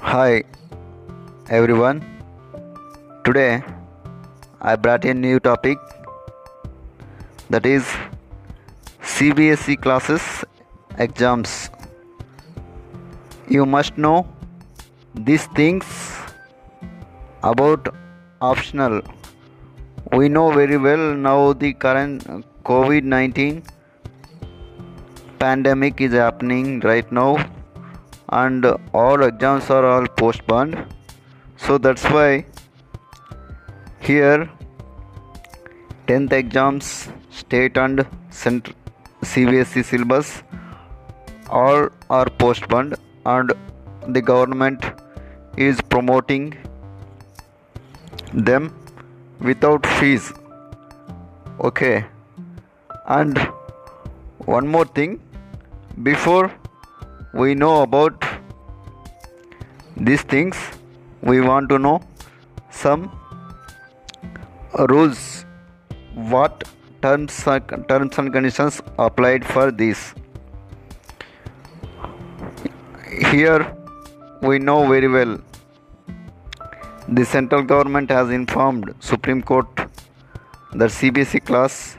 Hi everyone. Today I brought a new topic that is CBSE classes exams. You must know these things about optional. We know very well now the current COVID 19 pandemic is happening right now and all exams are all postponed. So that's why here 10th exams state and cent- cbse syllabus all are postponed and the government is promoting them without fees. Okay. And one more thing before we know about these things we want to know some rules what terms terms and conditions applied for this. Here we know very well the central government has informed supreme court that cbse class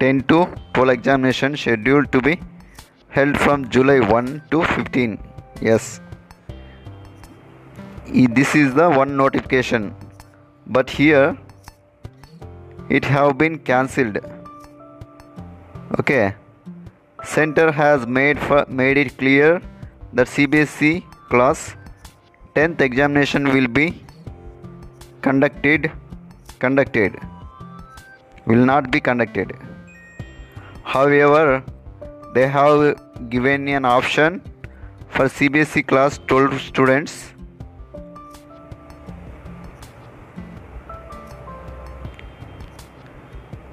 10 to 12 examination scheduled to be held from July 1 to 15. Yes, this is the one notification, but here it have been cancelled. Okay, center has made for, made it clear that CBSE class 10th examination will be conducted conducted. Will not be conducted. However they have given an option for CBSE class 12 students.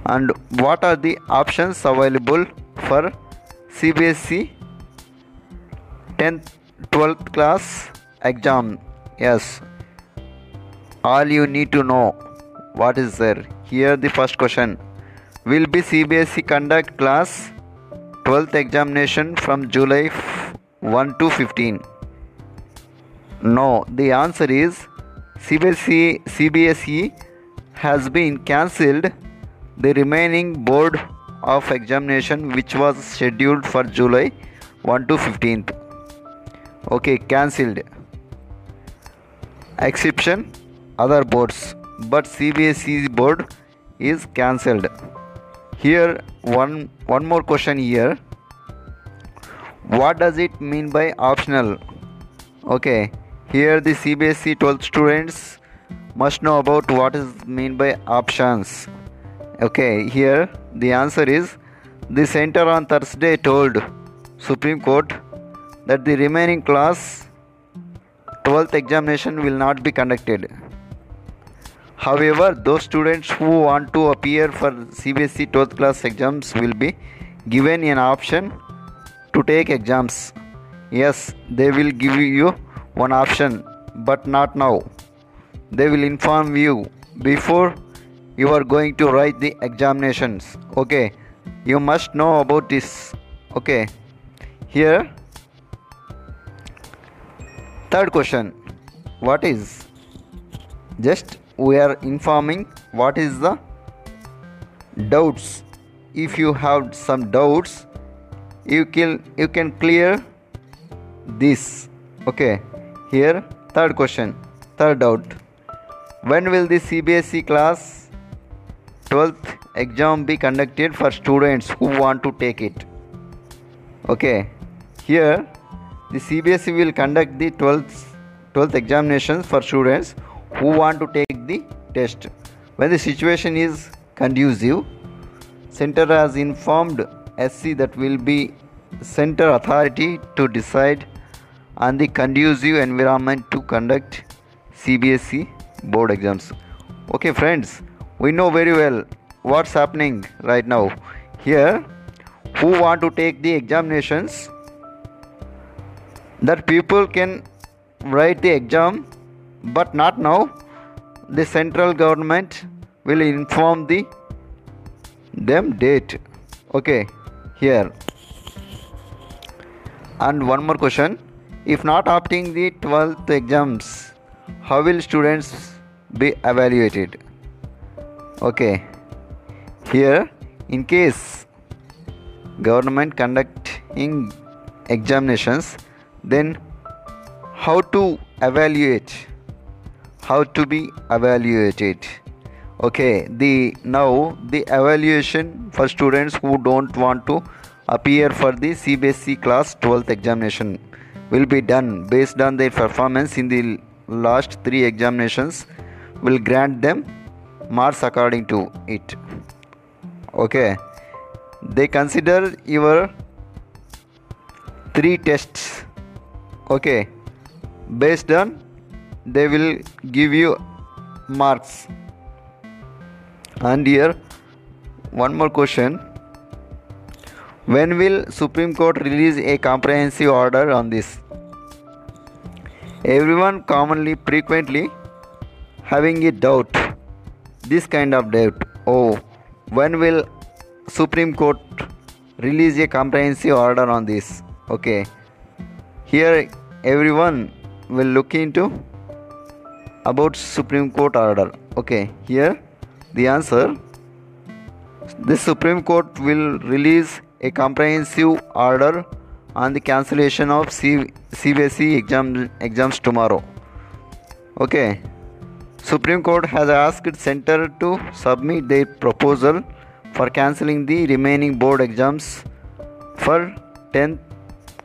And what are the options available for CBSE 10th 12th class exam? Yes. All you need to know what is there. Here the first question. Will be CBSE conduct class 12th examination from July 1 to 15? No, the answer is CBSE, CBSE has been cancelled the remaining board of examination which was scheduled for July 1 to 15th. Okay, cancelled. Exception other boards, but CBSE board is cancelled here one one more question here. What does it mean by optional? Okay here the cbse 12 students must know about what is mean by options. Okay here the answer is the center on thursday told supreme court that the remaining class 12th examination will not be conducted However, those students who want to appear for CBSE 12th class exams will be given an option to take exams. Yes, they will give you one option, but not now. They will inform you before you are going to write the examinations. Okay, you must know about this. Okay, here, third question What is just we are informing what is the doubts. If you have some doubts you can you can clear this. Okay here third question third doubt. When will the cbse class 12th exam be conducted for students who want to take it? Okay here the cbse will conduct the 12th 12th examinations for students who want to take the test. When the situation is conducive, center has informed SC that will be center authority to decide on the conducive environment to conduct CBSE board exams. Okay, friends, we know very well what's happening right now. Here, who want to take the examinations, that people can write the exam but not now the central government will inform the them date. Okay here. And one more question. If not opting the 12th exams how will students be evaluated? Okay here. In case government conducting examinations then how to evaluate how to be evaluated. Okay the now the evaluation for students who don't want to appear for the CBSE class 12th examination will be done based on their performance in the last three examinations will grant them marks according to it. Okay they consider your three tests. Okay based on they will give you marks and here one more question when will Supreme Court release a comprehensive order on this? Everyone commonly, frequently having a doubt, this kind of doubt. Oh, when will Supreme Court release a comprehensive order on this? Okay, here everyone will look into about Supreme Court order. Okay, here the answer. The Supreme Court will release a comprehensive order on the cancellation of C- exam, exams tomorrow. Okay. Supreme Court has asked center to submit their proposal for cancelling the remaining board exams for 10th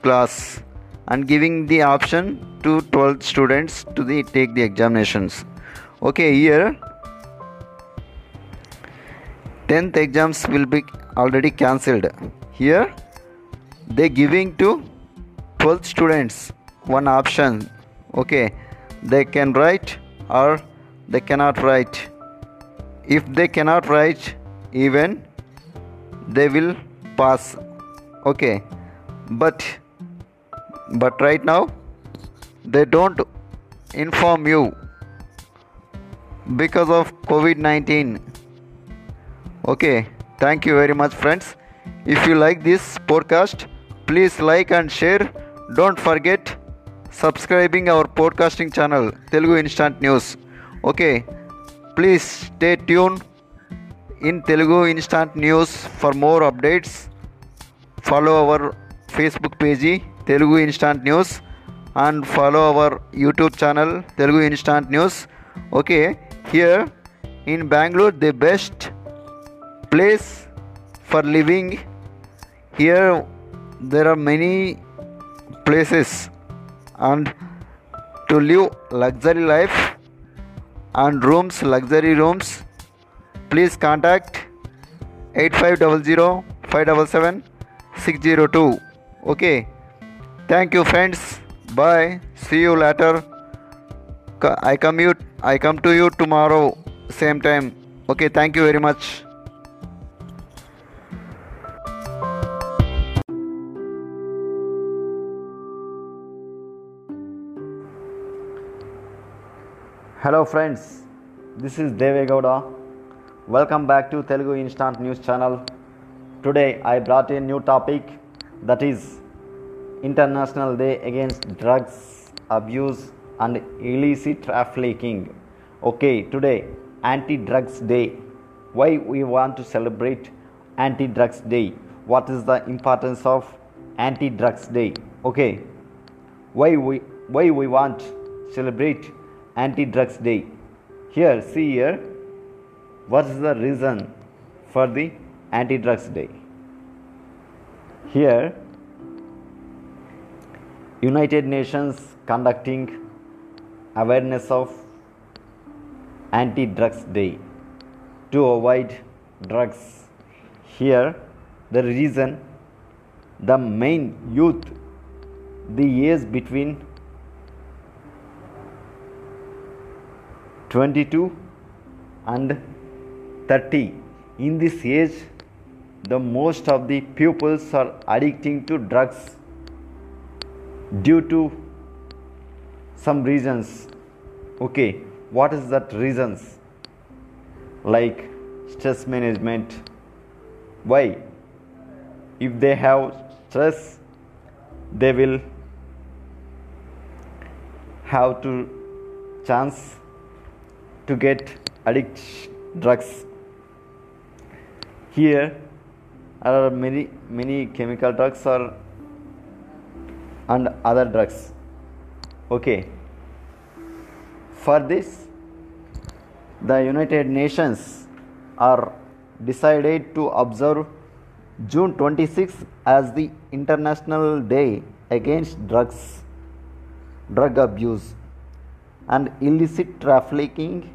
class and giving the option to 12 students to the, take the examinations. Okay, here 10th exams will be already cancelled. Here they giving to 12 students one option. Okay they can write or they cannot write. If they cannot write even they will pass. Okay but but right now they don't inform you because of covid-19 okay thank you very much friends if you like this podcast, please like and share. Don't forget subscribing our podcasting channel Telugu Instant News. Okay, please stay tuned in Telugu Instant News for more updates. Follow our Facebook page Telugu Instant News and follow our YouTube channel Telugu Instant News. Okay, here in Bangalore, the best place for living. Here there are many places and to live luxury life and rooms luxury rooms. Please contact 8500 577 602 okay thank you friends. Bye. See you later. I come you i come to you tomorrow same time. Okay thank you very much. Hello friends, this is Devegowda. Welcome back to Telugu Instant News channel. Today I brought a new topic that is International Day Against Drugs Abuse and Illicit Trafficking. Okay, today Anti-Drugs Day. Why we want to celebrate Anti-Drugs Day? What is the importance of Anti-Drugs Day? Okay, why we why we want celebrate anti drugs day here see here what is the reason for the anti drugs day here united nations conducting awareness of anti drugs day. To avoid drugs here the reason the main youth the years between 22 and 30 in this age the most of the pupils are addicting to drugs due to some reasons okay what is that reasons? Like stress management. Why? If they have stress they will have to chance to get addict drugs. Here are many many chemical drugs or and other drugs. Okay. For this the united nations are decided to observe June 26 as the International Day Against Drugs, Drug Abuse, and Illicit Trafficking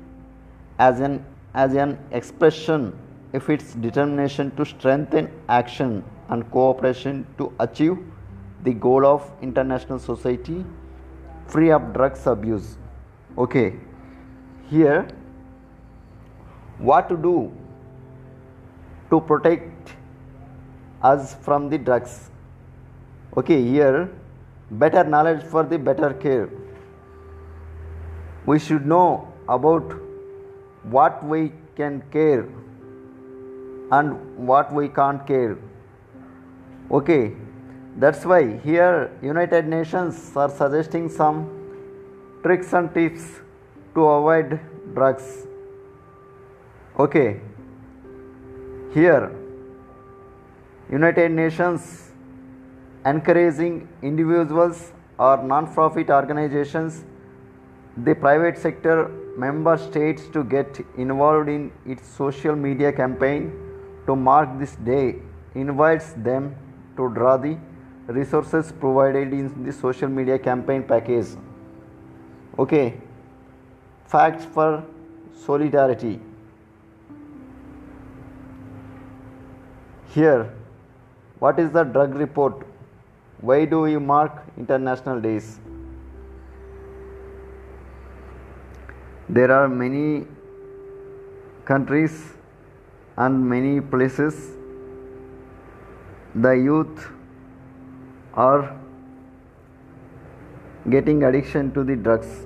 as an, as an expression of its determination to strengthen action and cooperation to achieve the goal of international society free of drugs abuse. Okay, here what to do to protect us from the drugs? Okay here better knowledge for the better care. We should know about what we can care and what we can't care. Okay that's why here united nations are suggesting some tricks and tips to avoid drugs. Okay. Here United Nations encouraging individuals or non-profit organizations the private sector member states to get involved in its social media campaign to mark this day invites them to draw the resources provided in the social media campaign package okay facts for solidarity here what is the drug report? Why do we mark international days? There are many countries and many places the youth are getting addiction to the drugs.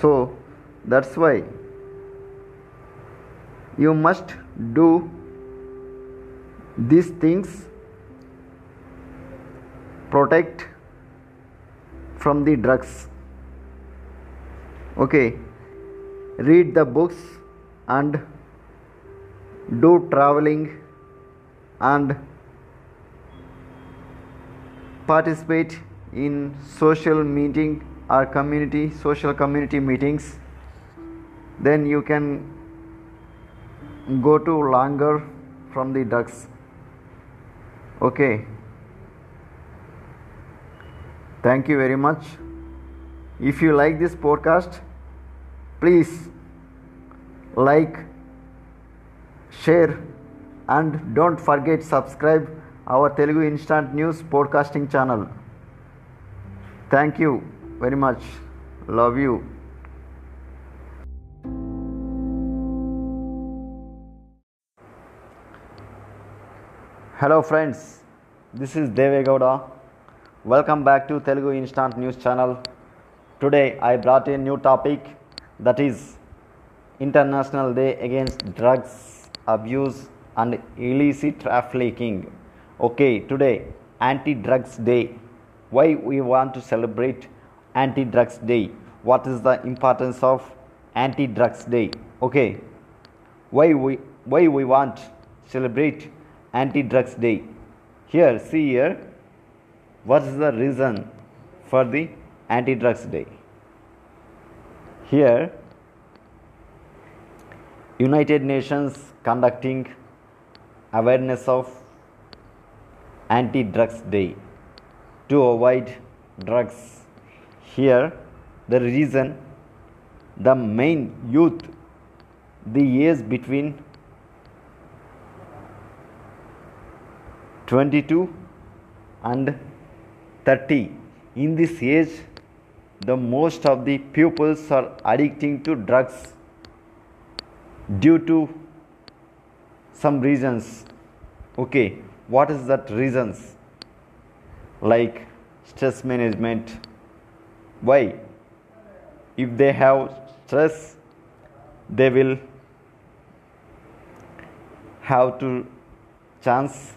So that's why you must do these things protect from the drugs. Okay read the books and do traveling and participate in social meeting or community social community meetings. Then you can go to longer from the drugs okay. Thank you very much. If you like this podcast please like share and don't forget subscribe our telugu instant news podcasting channel thank you very much love you Hello friends, this is Devegowda. Welcome back to Telugu Instant News channel. Today I brought a new topic that is International Day Against Drugs Abuse and Illicit Trafficking. Okay, today Anti-Drugs Day. Why we want to celebrate Anti-Drugs Day? What is the importance of Anti-Drugs Day? Okay, why we why we want celebrate anti-drugs day here see here what is the reason for the anti-drugs day here united nations conducting awareness of anti-drugs day. To avoid drugs here the reason the main youth the age between 22 and 30 in this age the most of the pupils are addicting to drugs due to some reasons. Okay what is that reasons? Like stress management. Why? If they have stress they will have to chance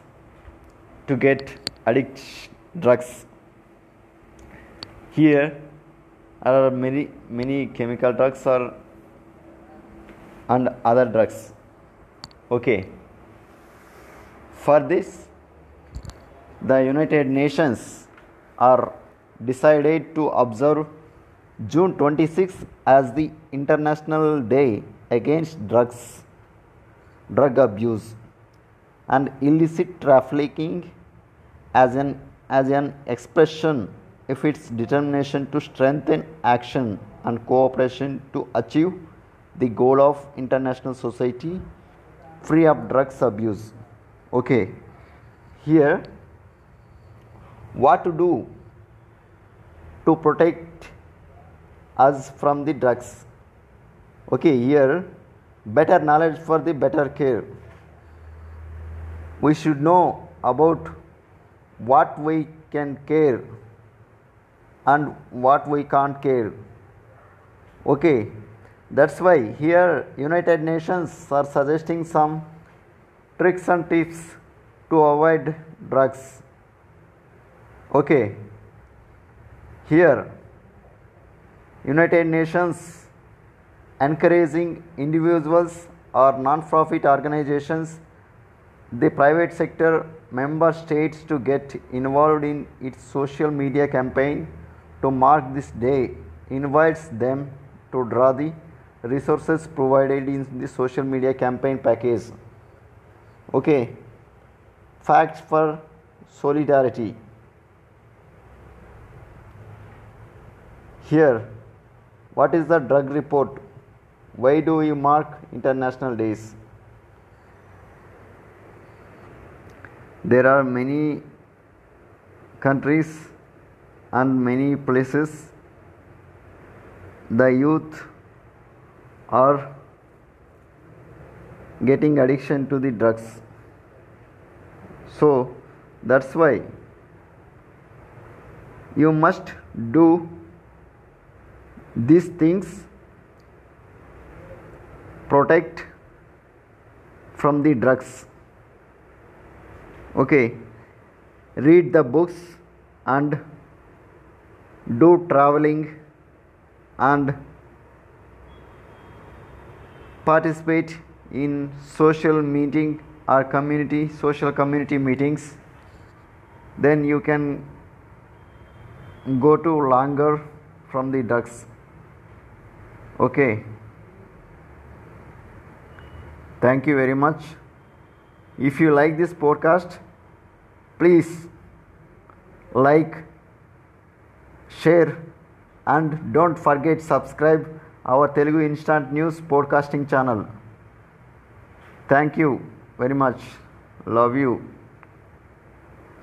to get addict drugs. Here are many many chemical drugs or and other drugs. Okay for this the united nations are decided to observe june 26 as the international day against drugs drug abuse and illicit trafficking as an as an expression of its determination to strengthen action and cooperation to achieve the goal of international society free of drugs abuse okay. Here what to do to protect us from the drugs? Okay here better knowledge for the better care. We should know about what we can care and what we can't care. Okay that's why here united nations are suggesting some tricks and tips to avoid drugs. Okay. Here united nations encouraging individuals or non-profit organizations the private sector member states to get involved in its social media campaign to mark this day invites them to draw the resources provided in the social media campaign package okay. Facts for solidarity. Here what is the drug report? Why do we mark international days? There are many countries and many places the youth are getting addiction to the drugs so that's why you must do these things protect from the drugs. Okay read the books and do traveling and participate in social meeting or community social community meetings. Then you can go to longer from the drugs okay. Thank you very much. If you like this podcast please like share and don't forget subscribe our telugu instant news podcasting channel. Thank you very much. Love you